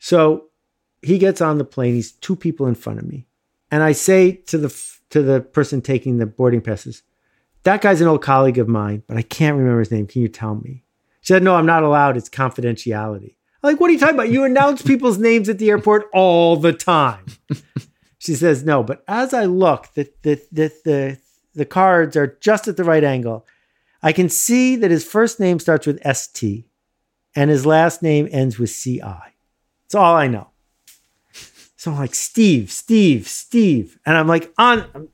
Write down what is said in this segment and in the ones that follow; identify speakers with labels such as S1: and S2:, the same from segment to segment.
S1: So he gets on the plane. He's two people in front of me. And I say to the to the person taking the boarding passes, that guy's an old colleague of mine, but I can't remember his name. Can you tell me? She said, No, I'm not allowed. It's confidentiality. I'm like, what are you talking about? You announce people's names at the airport all the time. she says, No, but as I look, the, the, the, the, the cards are just at the right angle. I can see that his first name starts with ST and his last name ends with CI. That's all I know. So I'm like, Steve, Steve, Steve. And I'm like, on,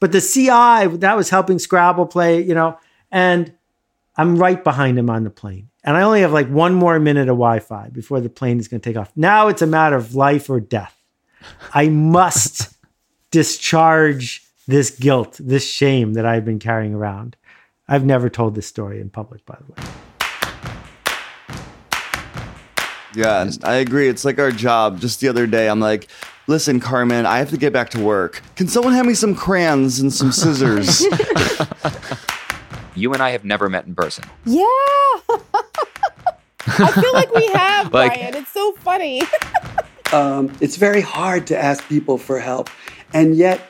S1: but the CI, that was helping Scrabble play, you know, and I'm right behind him on the plane. And I only have like one more minute of Wi Fi before the plane is going to take off. Now it's a matter of life or death. I must discharge this guilt, this shame that I've been carrying around. I've never told this story in public, by the way.
S2: Yeah, I agree. It's like our job. Just the other day, I'm like, listen, Carmen, I have to get back to work. Can someone hand me some crayons and some scissors?
S3: you and I have never met in person.
S4: Yeah. I feel like we have, like, Brian. It's so funny.
S5: um, it's very hard to ask people for help, and yet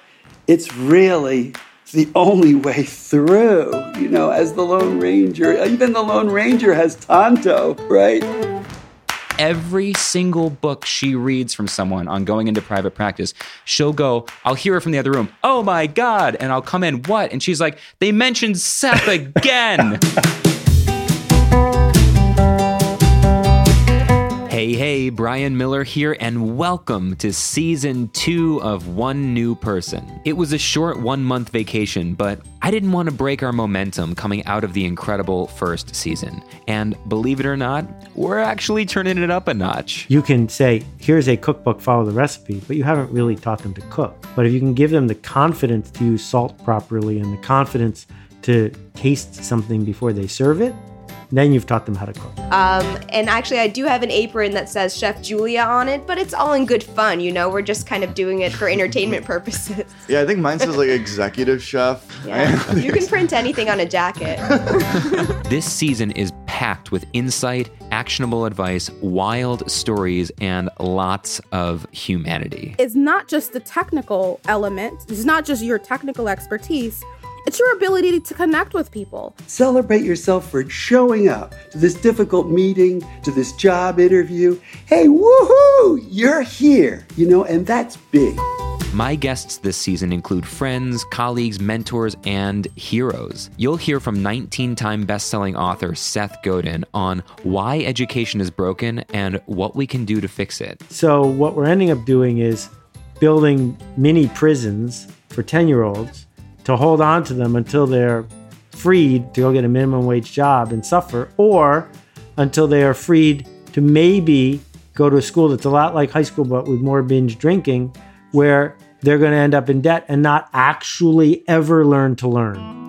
S5: it's really the only way through. You know, as the Lone Ranger, even the Lone Ranger has Tonto, right?
S3: Every single book she reads from someone on going into private practice, she'll go, I'll hear her from the other room, oh my God. And I'll come in, what? And she's like, they mentioned Seth again. Hey, hey, Brian Miller here, and welcome to season two of One New Person. It was a short one month vacation, but I didn't want to break our momentum coming out of the incredible first season. And believe it or not, we're actually turning it up a notch.
S1: You can say, here's a cookbook, follow the recipe, but you haven't really taught them to cook. But if you can give them the confidence to use salt properly and the confidence to taste something before they serve it, then you've taught them how to cook.
S6: Um, and actually, I do have an apron that says Chef Julia on it, but it's all in good fun. You know, we're just kind of doing it for entertainment purposes.
S2: Yeah, I think mine says like executive chef.
S6: Yeah, you can print anything on a jacket.
S3: this season is packed with insight, actionable advice, wild stories, and lots of humanity.
S4: It's not just the technical element. It's not just your technical expertise it's your ability to connect with people.
S5: Celebrate yourself for showing up to this difficult meeting, to this job interview. Hey, woohoo! You're here, you know, and that's big.
S3: My guests this season include friends, colleagues, mentors, and heroes. You'll hear from 19 time best-selling author Seth Godin on why education is broken and what we can do to fix it.
S1: So, what we're ending up doing is building mini prisons for 10 year olds to hold on to them until they're freed to go get a minimum wage job and suffer, or until they are freed to maybe go to a school that's a lot like high school but with more binge drinking, where they're going to end up in debt and not actually ever learn to learn.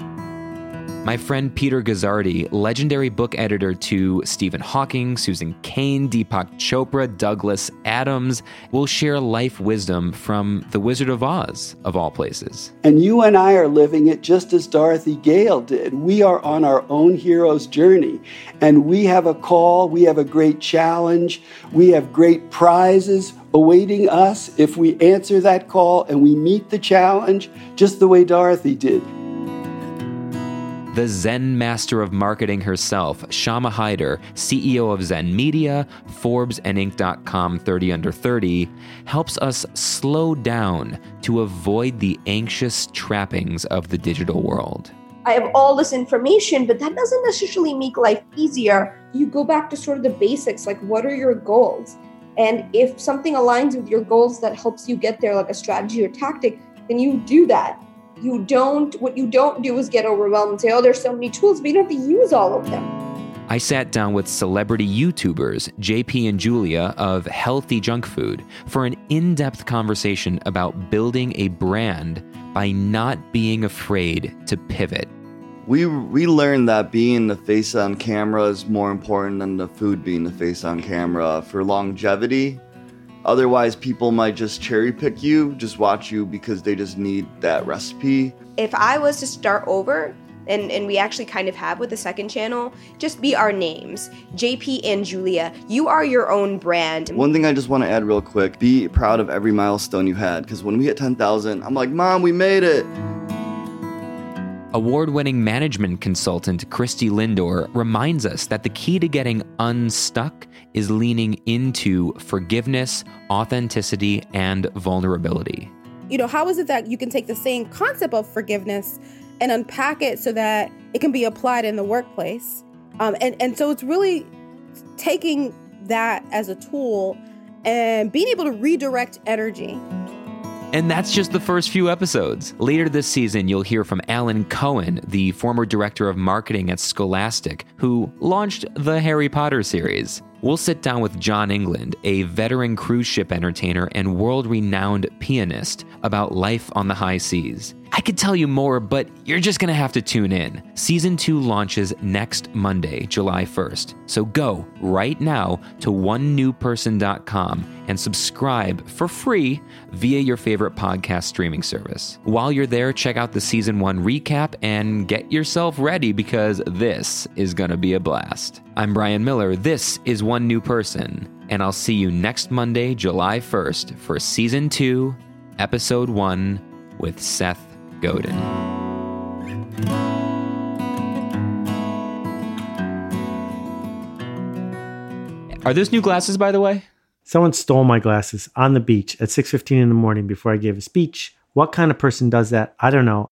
S3: My friend Peter Guzzardi, legendary book editor to Stephen Hawking, Susan Cain, Deepak Chopra, Douglas Adams, will share life wisdom from The Wizard of Oz, of all places.
S5: And you and I are living it just as Dorothy Gale did. We are on our own hero's journey, and we have a call, we have a great challenge, we have great prizes awaiting us if we answer that call and we meet the challenge just the way Dorothy did
S3: the Zen master of marketing herself, Shama Hyder, CEO of Zen Media, Forbes, and Inc.com 30 Under 30, helps us slow down to avoid the anxious trappings of the digital world.
S6: I have all this information, but that doesn't necessarily make life easier. You go back to sort of the basics like, what are your goals? And if something aligns with your goals that helps you get there, like a strategy or tactic, then you do that you don't what you don't do is get overwhelmed and say oh there's so many tools but you don't have to use all of them
S3: I sat down with celebrity YouTubers JP and Julia of Healthy Junk Food for an in depth conversation about building a brand by not being afraid to pivot.
S2: We, we learned that being the face on camera is more important than the food being the face on camera for longevity Otherwise, people might just cherry pick you, just watch you because they just need that recipe.
S6: If I was to start over,
S7: and, and we actually kind of have with the second channel, just be our names. JP and Julia, you are your own brand.
S2: One thing I just want to add real quick be proud of every milestone you had because when we hit 10,000, I'm like, Mom, we made it.
S3: Award winning management consultant Christy Lindor reminds us that the key to getting unstuck is leaning into forgiveness, authenticity, and vulnerability.
S4: You know, how is it that you can take the same concept of forgiveness and unpack it so that it can be applied in the workplace? Um, and, and so it's really taking that as a tool and being able to redirect energy.
S3: And that's just the first few episodes. Later this season, you'll hear from Alan Cohen, the former director of marketing at Scholastic, who launched the Harry Potter series. We'll sit down with John England, a veteran cruise ship entertainer and world renowned pianist, about life on the high seas. I could tell you more, but you're just gonna have to tune in. Season 2 launches next Monday, July 1st. So go right now to onenewperson.com and subscribe for free via your favorite podcast streaming service. While you're there, check out the season 1 recap and get yourself ready because this is gonna be a blast. I'm Brian Miller. This is One New Person, and I'll see you next Monday, July 1st for season 2, episode 1 with Seth Godin. Are those new glasses, by the way?
S1: Someone stole my glasses on the beach at 6:15 in the morning before I gave a speech. What kind of person does that? I don't know.